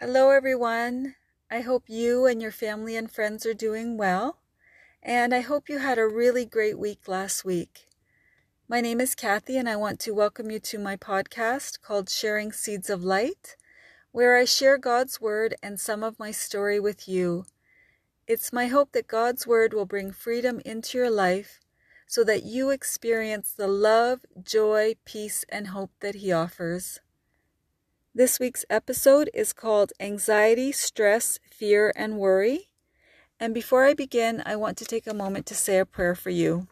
Hello, everyone. I hope you and your family and friends are doing well, and I hope you had a really great week last week. My name is Kathy, and I want to welcome you to my podcast called Sharing Seeds of Light, where I share God's Word and some of my story with you. It's my hope that God's Word will bring freedom into your life so that you experience the love, joy, peace, and hope that He offers. This week's episode is called Anxiety, Stress, Fear, and Worry. And before I begin, I want to take a moment to say a prayer for you.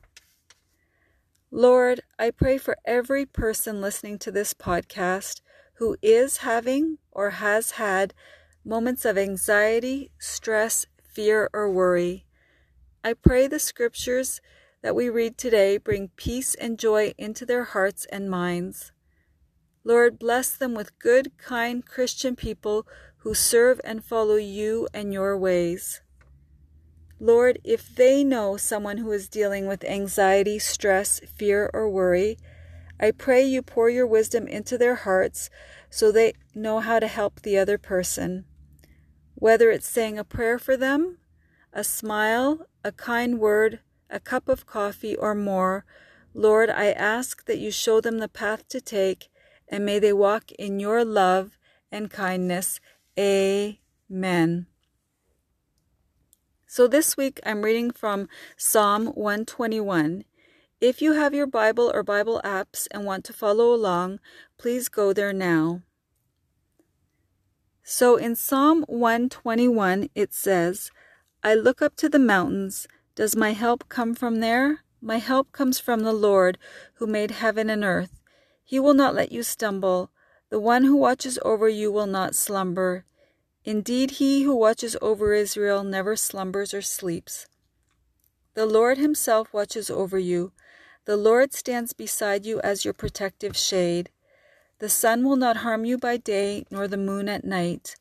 Lord, I pray for every person listening to this podcast who is having or has had moments of anxiety, stress, fear, or worry. I pray the scriptures that we read today bring peace and joy into their hearts and minds. Lord, bless them with good, kind Christian people who serve and follow you and your ways. Lord, if they know someone who is dealing with anxiety, stress, fear, or worry, I pray you pour your wisdom into their hearts so they know how to help the other person. Whether it's saying a prayer for them, a smile, a kind word, a cup of coffee, or more, Lord, I ask that you show them the path to take and may they walk in your love and kindness. Amen. So this week I'm reading from Psalm 121. If you have your Bible or Bible apps and want to follow along, please go there now. So in Psalm 121 it says, I look up to the mountains. Does my help come from there? My help comes from the Lord who made heaven and earth. He will not let you stumble. The one who watches over you will not slumber. Indeed, he who watches over Israel never slumbers or sleeps. The Lord himself watches over you. The Lord stands beside you as your protective shade. The sun will not harm you by day, nor the moon at night.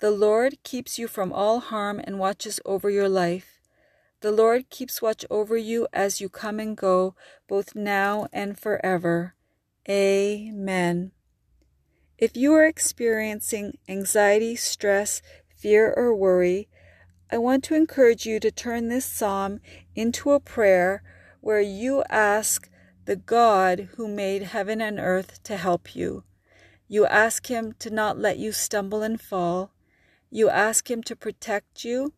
The Lord keeps you from all harm and watches over your life. The Lord keeps watch over you as you come and go, both now and forever. Amen. If you are experiencing anxiety, stress, fear, or worry, I want to encourage you to turn this psalm into a prayer where you ask the God who made heaven and earth to help you. You ask Him to not let you stumble and fall. You ask Him to protect you.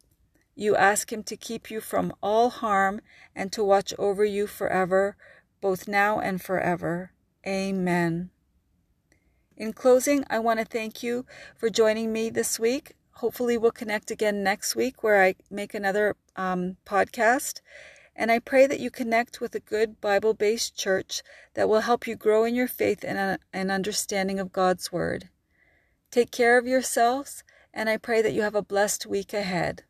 You ask Him to keep you from all harm and to watch over you forever, both now and forever. Amen. In closing, I want to thank you for joining me this week. Hopefully, we'll connect again next week where I make another um, podcast. And I pray that you connect with a good Bible based church that will help you grow in your faith and uh, an understanding of God's Word. Take care of yourselves, and I pray that you have a blessed week ahead.